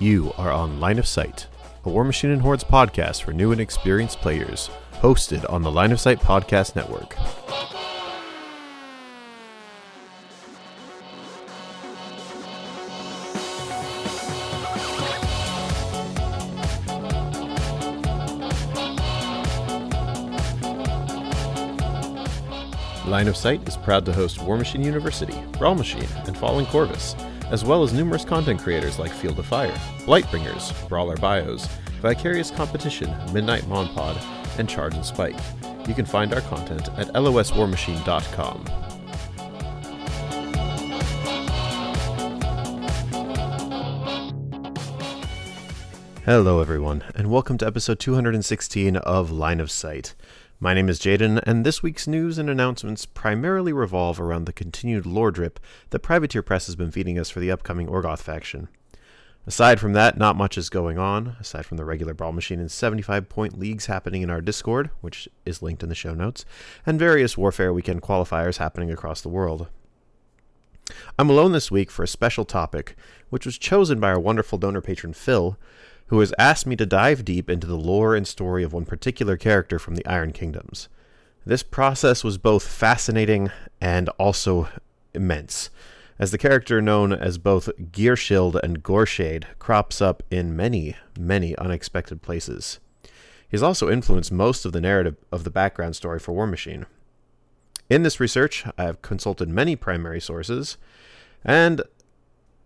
You are on Line of Sight, a Warmachine and Hordes podcast for new and experienced players, hosted on the Line of Sight Podcast Network. Line of Sight is proud to host Warmachine University, Brawl Machine, and Fallen Corvus, as well as numerous content creators like Field of Fire, Lightbringers, Brawler Bios, Vicarious Competition, Midnight Monpod, and Charge and Spike. You can find our content at loswarmachine.com. Hello, everyone, and welcome to episode 216 of Line of Sight. My name is Jaden, and this week's news and announcements primarily revolve around the continued lore drip that Privateer Press has been feeding us for the upcoming Orgoth faction. Aside from that, not much is going on, aside from the regular Brawl Machine and 75 point leagues happening in our Discord, which is linked in the show notes, and various Warfare Weekend qualifiers happening across the world. I'm alone this week for a special topic, which was chosen by our wonderful donor patron Phil, who has asked me to dive deep into the lore and story of one particular character from the Iron Kingdoms. This process was both fascinating and also immense, as the character known as both Ghyrrshyld and Goreshade crops up in many, many unexpected places. He's also influenced most of the narrative of the background story for Warmachine. In this research, I have consulted many primary sources, and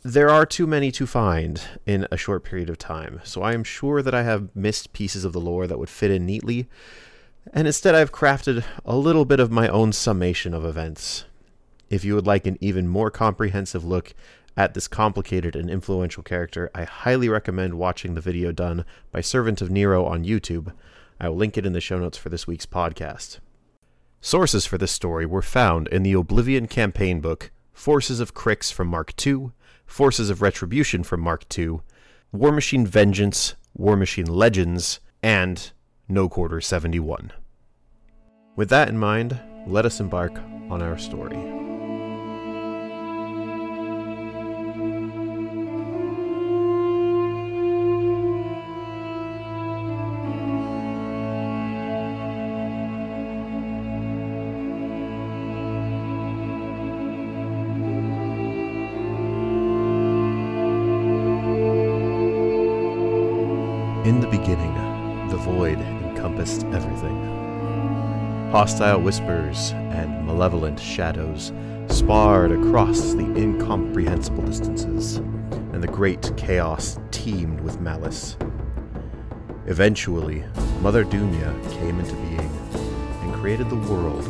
there are too many to find in a short period of time, so I am sure that I have missed pieces of the lore that would fit in neatly, and instead I've crafted a little bit of my own summation of events. If you would like an even more comprehensive look at this complicated and influential character, I highly recommend watching the video done by Servant of Nero on YouTube. I will link it in the show notes for this week's podcast. Sources for this story were found in the Oblivion campaign book, Forces of Cryx from Mark II, Forces of Retribution from Mark II, Warmachine Vengeance, Warmachine Legends, and No Quarter 71. With that in mind, let us embark on our story. Beginning, the void encompassed everything. Hostile whispers and malevolent shadows sparred across the incomprehensible distances, and the great chaos teemed with malice. Eventually, Mother Dhunia came into being and created the world,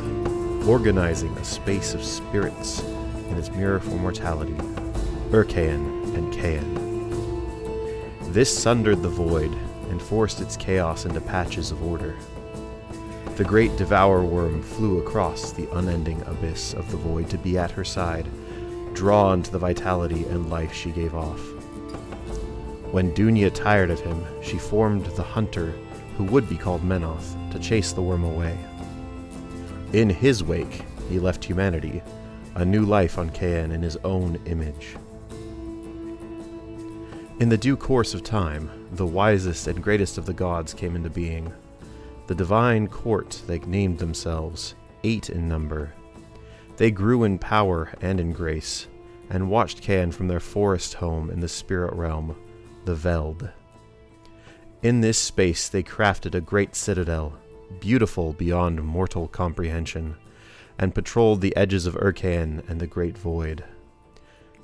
organizing a space of spirits in its mirror for mortality, Urcaen and Caen. This sundered the void and forced its chaos into patches of order. The great devour worm flew across the unending abyss of the void to be at her side, drawn to the vitality and life she gave off. When Dhunia tired of him, she formed the hunter, who would be called Menoth, to chase the worm away. In his wake, he left humanity, a new life on Caen in his own image. In the due course of time, the wisest and greatest of the gods came into being. The divine court they named themselves, eight in number. They grew in power and in grace, and watched Caen from their forest home in the spirit realm, the Veld. In this space they crafted a great citadel, beautiful beyond mortal comprehension, and patrolled the edges of Urcaen and the Great Void.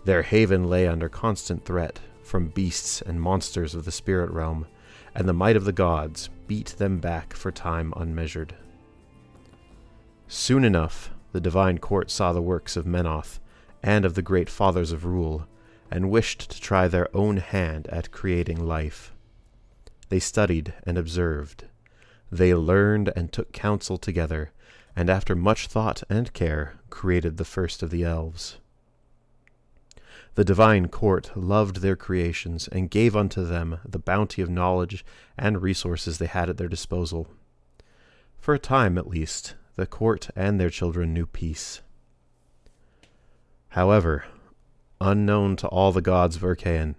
Their haven lay under constant threat from beasts and monsters of the spirit realm, and the might of the gods beat them back for time unmeasured. Soon enough, the divine court saw the works of Menoth and of the great fathers of rule, and wished to try their own hand at creating life. They studied and observed. They learned and took counsel together, and after much thought and care, created the first of the elves. The divine court loved their creations and gave unto them the bounty of knowledge and resources they had at their disposal. For a time, at least, the court and their children knew peace. However, unknown to all the gods of Urcaen,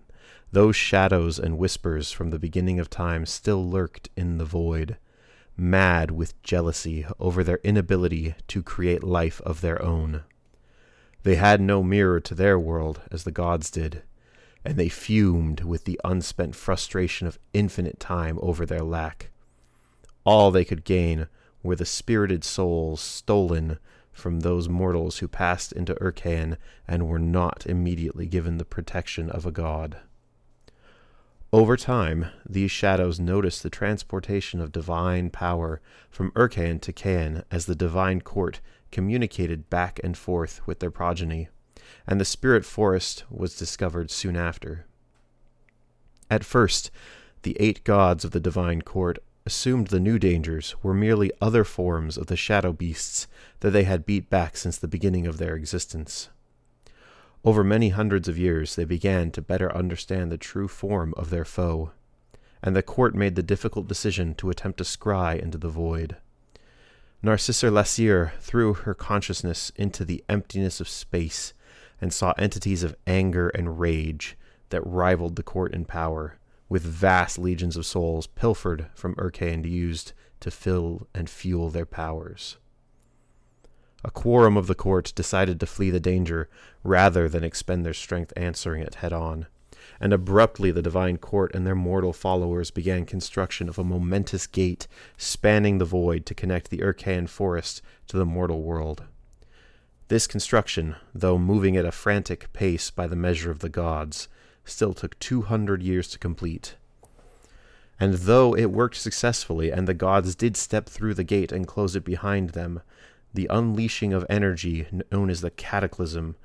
those shadows and whispers from the beginning of time still lurked in the void, mad with jealousy over their inability to create life of their own. They had no mirror to their world as the gods did, and they fumed with the unspent frustration of infinite time over their lack. All they could gain were the spirited souls stolen from those mortals who passed into Urcaen and were not immediately given the protection of a god. Over time, these shadows noticed the transportation of divine power from Urcaen to Caen as the divine court communicated back and forth with their progeny, and the spirit forest was discovered soon after. At first, the eight gods of the divine court assumed the new dangers were merely other forms of the shadow beasts that they had beat back since the beginning of their existence. Over many hundreds of years, they began to better understand the true form of their foe, and the court made the difficult decision to attempt to scry into the void. Narcissa Lacyr threw her consciousness into the emptiness of space and saw entities of anger and rage that rivaled the court in power, with vast legions of souls pilfered from Urcaen and used to fill and fuel their powers. A quorum of the court decided to flee the danger rather than expend their strength answering it head on. And abruptly the divine court and their mortal followers began construction of a momentous gate spanning the void to connect the Urcaen forest to the mortal world. This construction, though moving at a frantic pace by the measure of the gods, still took two hundred years to complete. And though it worked successfully, and the gods did step through the gate and close it behind them, the unleashing of energy known as the cataclysm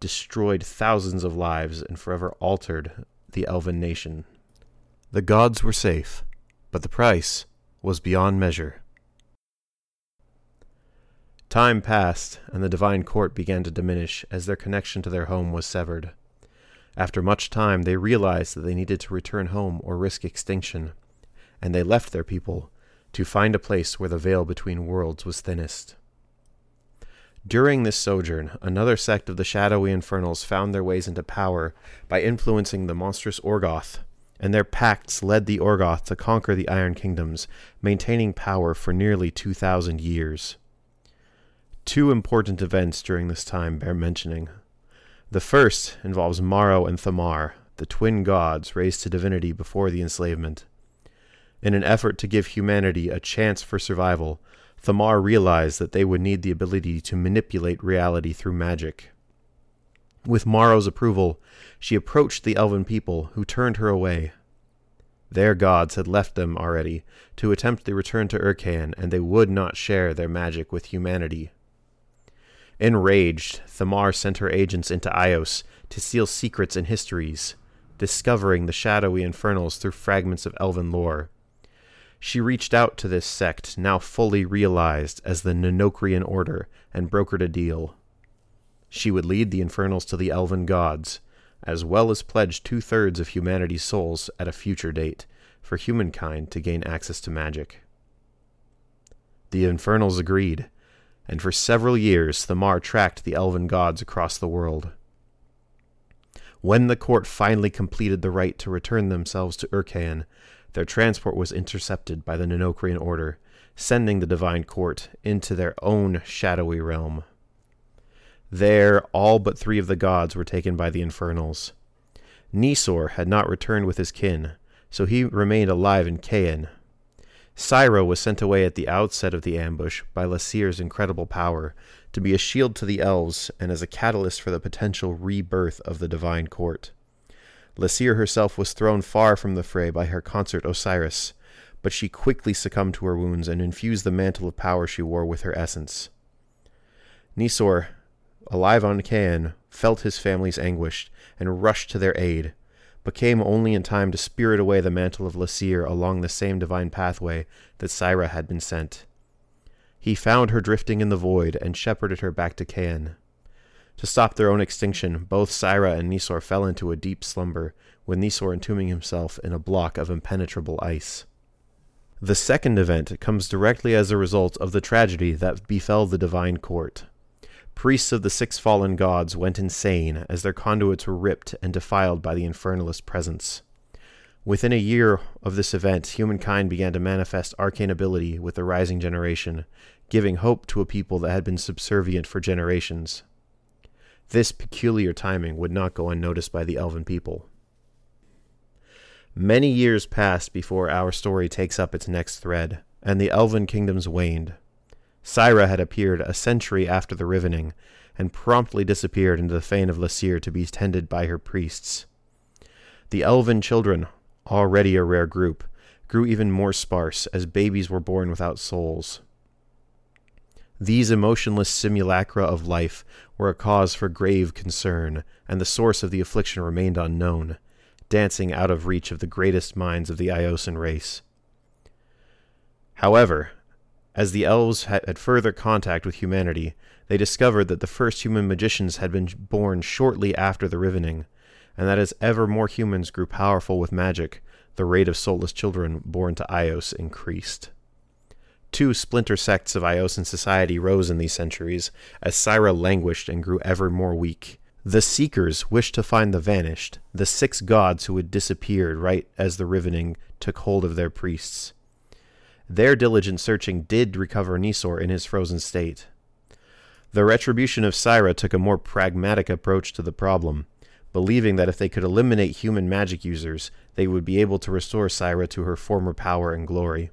destroyed thousands of lives and forever altered the elven nation. The gods were safe, but the price was beyond measure. Time passed, and the divine court began to diminish as their connection to their home was severed. After much time, they realized that they needed to return home or risk extinction, and they left their people to find a place where the veil between worlds was thinnest. During this sojourn, another sect of the shadowy infernals found their ways into power by influencing the monstrous Orgoth, and their pacts led the Orgoth to conquer the Iron Kingdoms, maintaining power for nearly 2,000 years. Two important events during this time bear mentioning. The first involves Morrow and Thamar, the twin gods raised to divinity before the enslavement. In an effort to give humanity a chance for survival, Thamar realized that they would need the ability to manipulate reality through magic. With Morrow's approval, she approached the elven people, who turned her away. Their gods had left them already to attempt the return to Urcaen, and they would not share their magic with humanity. Enraged, Thamar sent her agents into Ios to steal secrets and histories, discovering the shadowy infernals through fragments of elven lore. She reached out to this sect, now fully realized as the Nanocrian Order, and brokered a deal. She would lead the Infernals to the elven gods, as well as pledge two thirds of humanity's souls at a future date for humankind to gain access to magic. The Infernals agreed, and for several years Thamar tracked the elven gods across the world. When the court finally completed the rite to return themselves to Urcaen, their transport was intercepted by the Nanocrian Order, sending the Divine Court into their own shadowy realm. There, all but three of the gods were taken by the Infernals. Nyssor had not returned with his kin, so he remained alive in Caen. Scyrah was sent away at the outset of the ambush by Lacyr's incredible power to be a shield to the elves and as a catalyst for the potential rebirth of the Divine Court. Lacyr herself was thrown far from the fray by her consort Ossyris, but she quickly succumbed to her wounds and infused the mantle of power she wore with her essence. Nyssor, alive on Caen, felt his family's anguish and rushed to their aid, but came only in time to spirit away the mantle of Lacyr along the same divine pathway that Scyrah had been sent. He found her drifting in the void and shepherded her back to Caen. To stop their own extinction, both Scyrah and Nyssor fell into a deep slumber, with Nyssor entombing himself in a block of impenetrable ice. The second event comes directly as a result of the tragedy that befell the divine court. Priests of the six fallen gods went insane as their conduits were ripped and defiled by the infernalist presence. Within a year of this event, humankind began to manifest arcane ability with the rising generation, giving hope to a people that had been subservient for generations. This peculiar timing would not go unnoticed by the elven people. Many years passed before our story takes up its next thread, and the elven kingdoms waned. Scyrah had appeared a century after the Rivening, and promptly disappeared into the fane of Lacyr to be tended by her priests. The elven children, already a rare group, grew even more sparse as babies were born without souls. These emotionless simulacra of life were a cause for grave concern, and the source of the affliction remained unknown, dancing out of reach of the greatest minds of the Iosan race. However, as the elves had further contact with humanity, they discovered that the first human magicians had been born shortly after the Rivening, and that as ever more humans grew powerful with magic, the rate of soulless children born to Ios increased. Two splinter sects of Iosan society rose in these centuries, as Scyrah languished and grew ever more weak. The Seekers wished to find the vanished, the six gods who had disappeared right as the Rivening took hold of their priests. Their diligent searching did recover Nyssor in his frozen state. The retribution of Scyrah took a more pragmatic approach to the problem, believing that if they could eliminate human magic users, they would be able to restore Scyrah to her former power and glory.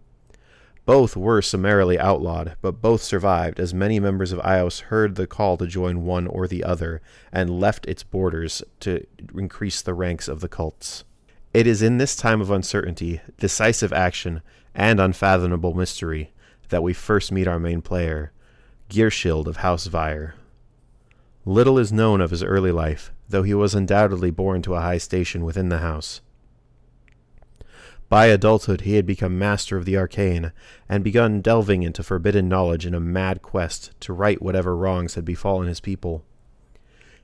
Both were summarily outlawed, but both survived as many members of Ios heard the call to join one or the other and left its borders to increase the ranks of the cults. It is in this time of uncertainty, decisive action, and unfathomable mystery that we first meet our main player, Ghyrrshyld of House Vyre. Little is known of his early life, though he was undoubtedly born to a high station within the house. By adulthood, he had become master of the arcane and begun delving into forbidden knowledge in a mad quest to right whatever wrongs had befallen his people.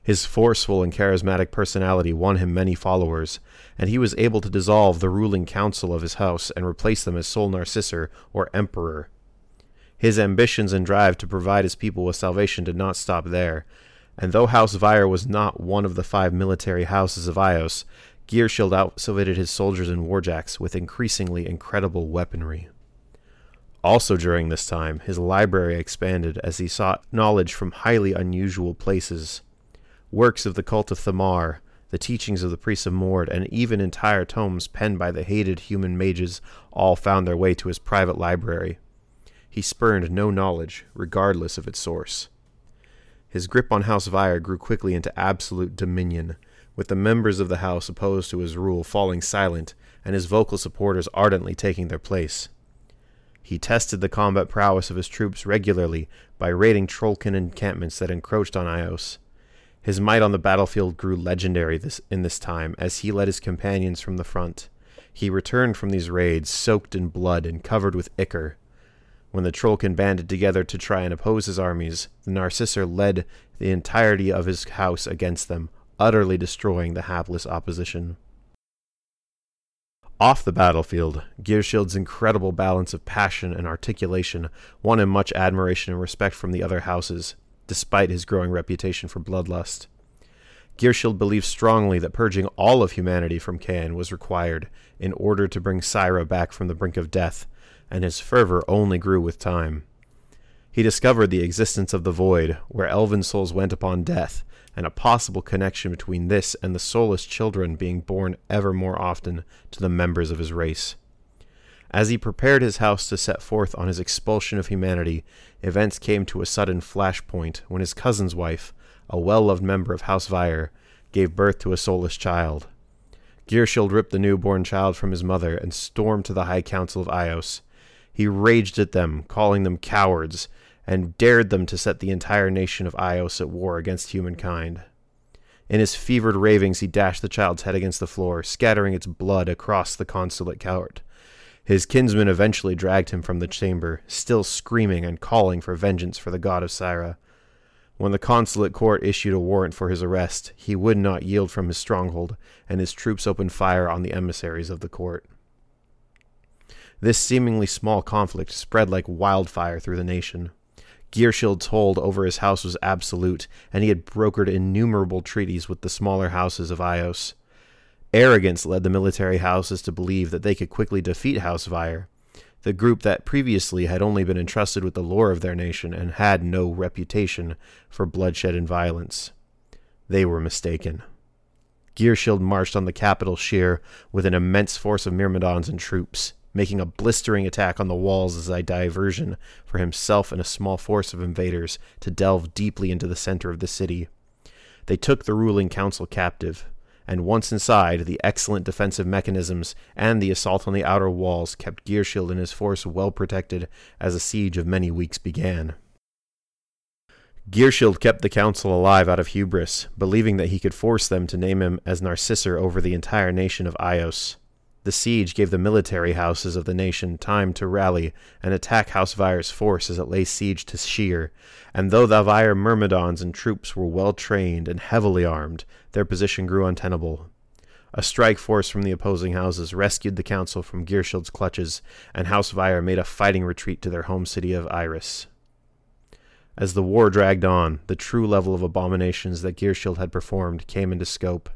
His forceful and charismatic personality won him many followers, and he was able to dissolve the ruling council of his house and replace them as sole Narcisser or Emperor. His ambitions and drive to provide his people with salvation did not stop there, and though House Vyre was not one of the five military houses of Ios, Ghyrrshyld outwitted his soldiers and warjacks with increasingly incredible weaponry. Also during this time, his library expanded as he sought knowledge from highly unusual places. Works of the cult of Thamar, the teachings of the priests of Mord, and even entire tomes penned by the hated human mages all found their way to his private library. He spurned no knowledge, regardless of its source. His grip on House Vyre grew quickly into absolute dominion, with the members of the House opposed to his rule falling silent and his vocal supporters ardently taking their place. He tested the combat prowess of his troops regularly by raiding Trollkin encampments that encroached on Ios. His might on the battlefield grew legendary this, in this time as he led his companions from the front. He returned from these raids soaked in blood and covered with ichor. When the Trollkin banded together to try and oppose his armies, the Narcisser led the entirety of his house against them, utterly destroying the hapless opposition. Off the battlefield, Ghyrrshyld's incredible balance of passion and articulation won him much admiration and respect from the other houses, despite his growing reputation for bloodlust. Ghyrrshyld believed strongly that purging all of humanity from Caen was required in order to bring Scyrah back from the brink of death, and his fervor only grew with time. He discovered the existence of the void, where elven souls went upon death, and a possible connection between this and the soulless children being born ever more often to the members of his race. As he prepared his house to set forth on his expulsion of humanity, events came to a sudden flashpoint when his cousin's wife, a well loved member of House Vyre, gave birth to a soulless child. Ghyrrshyld ripped the newborn child from his mother and stormed to the High Council of Ios. He raged at them, calling them cowards, and dared them to set the entire nation of Ios at war against humankind. In his fevered ravings, he dashed the child's head against the floor, scattering its blood across the consulate court. His kinsmen eventually dragged him from the chamber, still screaming and calling for vengeance for the god of Scyrah. When the consulate court issued a warrant for his arrest, he would not yield from his stronghold, and his troops opened fire on the emissaries of the court. This seemingly small conflict spread like wildfire through the nation. Ghyrrshyld's hold over his house was absolute, and he had brokered innumerable treaties with the smaller houses of Ios. Arrogance led the military houses to believe that they could quickly defeat House Vyre, the group that previously had only been entrusted with the lore of their nation and had no reputation for bloodshed and violence. They were mistaken. Ghyrrshyld marched on the capital Shyrr with an immense force of Myrmidons and troops, making a blistering attack on the walls as a diversion for himself and a small force of invaders to delve deeply into the center of the city. They took the ruling council captive, and once inside, the excellent defensive mechanisms and the assault on the outer walls kept Ghyrrshyld and his force well protected as a siege of many weeks began. Ghyrrshyld kept the council alive out of hubris, believing that he could force them to name him as Narcisser over the entire nation of Ios. The siege gave the military houses of the nation time to rally and attack House Vyre's force as it lay siege to Shyrr, and though the Vyre Myrmidons and troops were well trained and heavily armed, their position grew untenable. A strike force from the opposing houses rescued the council from Ghyrrshyld's clutches, and House Vyre made a fighting retreat to their home city of Iryss. As the war dragged on, the true level of abominations that Ghyrrshyld had performed came into scope.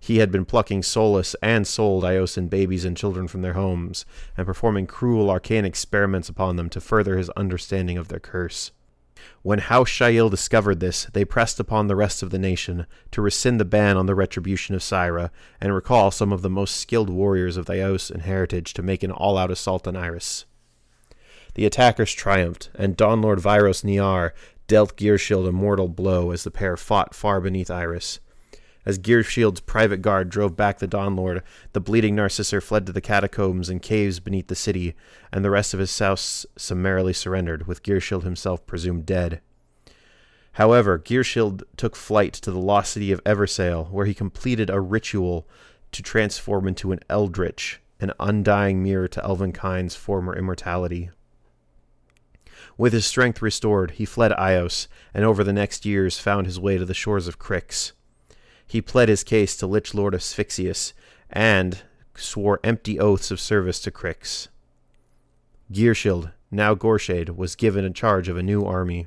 He had been plucking soulless and souled Iosan babies and children from their homes, and performing cruel arcane experiments upon them to further his understanding of their curse. When House Shyeel discovered this, they pressed upon the rest of the nation to rescind the ban on the retribution of Scyrah, and recall some of the most skilled warriors of the Iosan heritage to make an all-out assault on Iryss. The attackers triumphed, and Dawnlord Vyros Niar dealt Ghyrrshyld a mortal blow as the pair fought far beneath Iryss. As Ghyrrshyld's private guard drove back the Dawn Lord, the bleeding Narcisser fled to the catacombs and caves beneath the city, and the rest of his house summarily surrendered, with Ghyrrshyld himself presumed dead. However, Ghyrrshyld took flight to the lost city of Eversael, where he completed a ritual to transform into an Eldritch, an undying mirror to Elvenkind's former immortality. With his strength restored, he fled Ios, and over the next years found his way to the shores of Cryx he pled his case to Lich Lord Asphyxious, and swore empty oaths of service to Cryx. Ghyrrshyld, now Goreshade, was given in charge of a new army.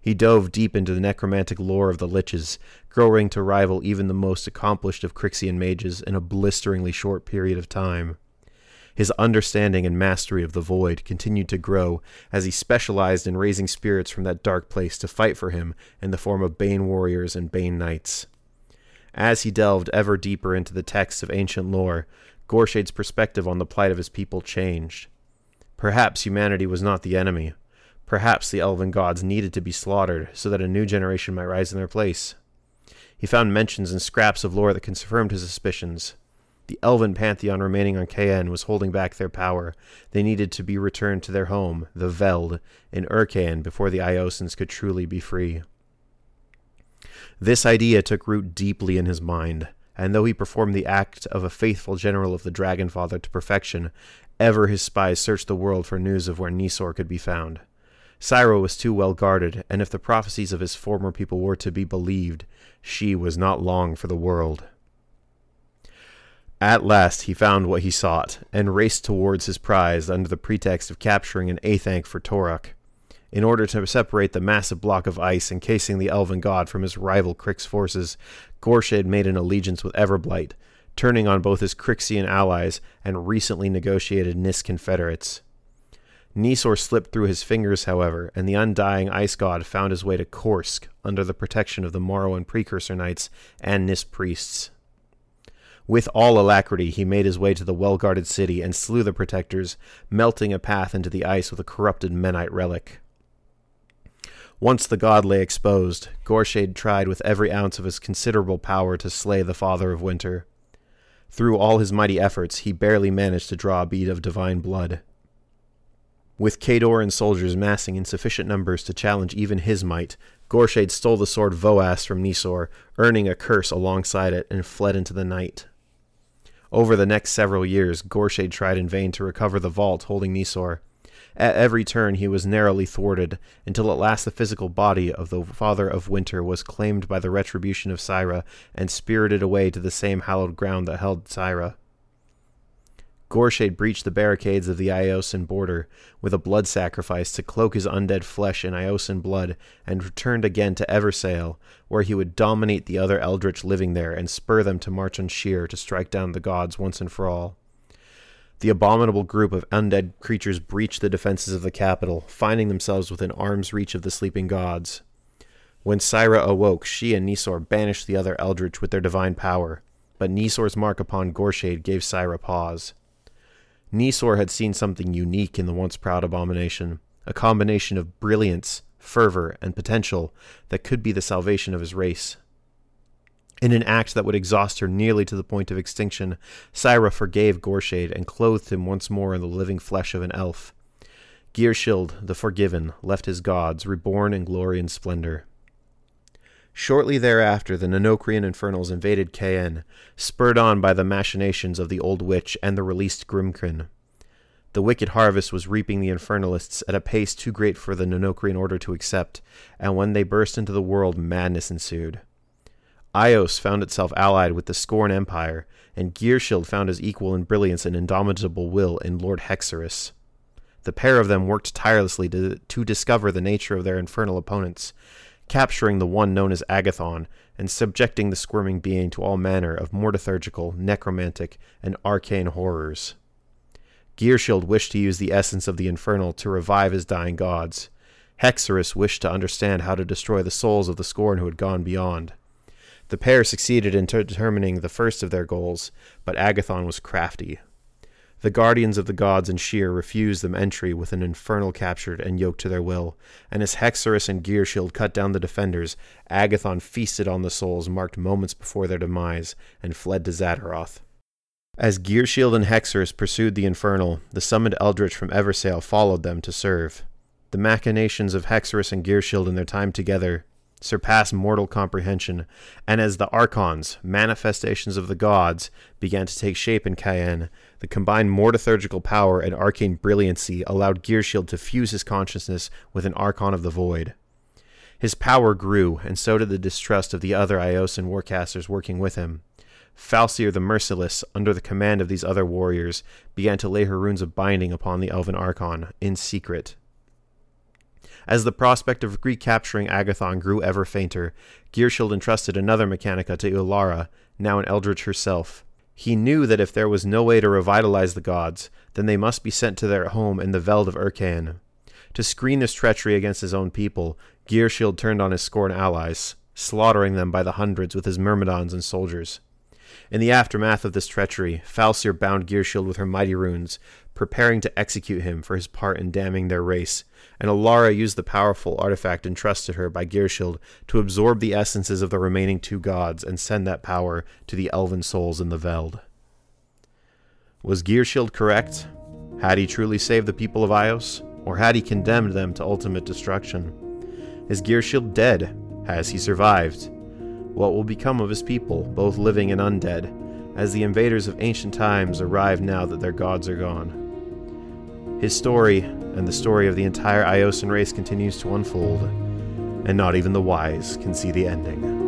He dove deep into the necromantic lore of the Liches, growing to rival even the most accomplished of Cryxian mages in a blisteringly short period of time. His understanding and mastery of the void continued to grow as he specialized in raising spirits from that dark place to fight for him in the form of Bane warriors and Bane knights. As he delved ever deeper into the texts of ancient lore, Goreshade's perspective on the plight of his people changed. Perhaps humanity was not the enemy. Perhaps the elven gods needed to be slaughtered so that a new generation might rise in their place. He found mentions and scraps of lore that confirmed his suspicions. The elven pantheon remaining on Caen was holding back their power. They needed to be returned to their home, the Veld, in Urcaen before the Iosans could truly be free. This idea took root deeply in his mind, and though he performed the act of a faithful general of the Dragon Father to perfection, ever his spies searched the world for news of where Nyssor could be found. Scyrah was too well guarded, and if the prophecies of his former people were to be believed, she was not long for the world. At last he found what he sought, and raced towards his prize under the pretext of capturing an Athanc for Toruk in order to separate the massive block of ice encasing the elven god from his rival Cryx forces, Goreshade made an allegiance with Everblight, turning on both his Cryxian allies and recently negotiated Nyss confederates. Nyssor slipped through his fingers, however, and the undying ice god found his way to Korsk under the protection of the Morrowan Precursor Knights and Nyss priests. With all alacrity, he made his way to the well guarded city and slew the protectors, melting a path into the ice with a corrupted Menite relic. Once the god lay exposed, Goreshade tried with every ounce of his considerable power to slay the Father of Winter. Through all his mighty efforts, he barely managed to draw a bead of divine blood. With Khadoran soldiers massing in sufficient numbers to challenge even his might, Goreshade stole the sword Voass from Nyssor, earning a curse alongside it, and fled into the night. Over the next several years, Goreshade tried in vain to recover the vault holding Nyssor. At every turn he was narrowly thwarted, until at last the physical body of the Father of Winter was claimed by the retribution of Scyrah and spirited away to the same hallowed ground that held Scyrah. Goreshade breached the barricades of the Iosan border with a blood sacrifice to cloak his undead flesh in Iosan blood and returned again to Eversael, where he would dominate the other eldritch living there and spur them to march on Shyrr to strike down the gods once and for all. The abominable group of undead creatures breached the defenses of the capital, finding themselves within arm's reach of the sleeping gods. When Scyrah awoke, she and Nyssor banished the other eldritch with their divine power, but Nyssor's mark upon Goreshade gave Scyrah pause. Nyssor had seen something unique in the once proud abomination, a combination of brilliance, fervor, and potential that could be the salvation of his race. In an act that would exhaust her nearly to the point of extinction, Scyrah forgave Goreshade and clothed him once more in the living flesh of an elf. Ghyrrshyld, the forgiven, left his gods, reborn in glory and splendor. Shortly thereafter, the Nanocrian Infernals invaded Caen, spurred on by the machinations of the Old Witch and the released Grymkin. The wicked harvest was reaping the Infernalists at a pace too great for the Nanocrian order to accept, and when they burst into the world, madness ensued. Ios found itself allied with the Skorne Empire, and Ghyrrshyld found his equal in brilliance and indomitable will in Lord Hexeris. The pair of them worked tirelessly to, to discover the nature of their infernal opponents, capturing the one known as Agathon and subjecting the squirming being to all manner of mortitheurgical, necromantic, and arcane horrors. Ghyrrshyld wished to use the essence of the infernal to revive his dying gods. Hexeris wished to understand how to destroy the souls of the Skorne who had gone beyond. The pair succeeded in determining the first of their goals, but Agathon was crafty. The guardians of the gods and Shyrr refused them entry with an infernal captured and yoked to their will, and as Hexeris and Ghyrrshyld cut down the defenders, Agathon feasted on the souls marked moments before their demise and fled to Zadaroth. As Ghyrrshyld and Hexeris pursued the infernal, the summoned eldritch from Eversael followed them to serve. The machinations of Hexeris and Ghyrrshyld in their time together surpass mortal comprehension, and as the archons, manifestations of the gods, began to take shape in Caen, the combined mortitheurgical power and arcane brilliancy allowed Ghyrrshyld to fuse his consciousness with an archon of the void. His power grew, and so did the distrust of the other Iosan warcasters working with him. Falsier the Merciless, under the command of these other warriors, began to lay her runes of binding upon the elven archon, in secret, as the prospect of recapturing Agathon grew ever fainter, Ghyrrshyld entrusted another Mechanica to Ilara, now an Eldritch herself. He knew that if there was no way to revitalize the gods, then they must be sent to their home in the Veld of Urcaen. To screen this treachery against his own people, Ghyrrshyld turned on his Skorne allies, slaughtering them by the hundreds with his myrmidons and soldiers. In the aftermath of this treachery, Falsier bound Ghyrrshyld with her mighty runes, preparing to execute him for his part in damning their race, and Alara used the powerful artifact entrusted her by Ghyrrshyld to absorb the essences of the remaining two gods and send that power to the elven souls in the Veld. Was Ghyrrshyld correct? Had he truly saved the people of Ios? Or had he condemned them to ultimate destruction? Is Ghyrrshyld dead? Has he survived? What will become of his people, both living and undead, as the invaders of ancient times arrive now that their gods are gone? His story, and the story of the entire Iosan race, continues to unfold, and not even the wise can see the ending.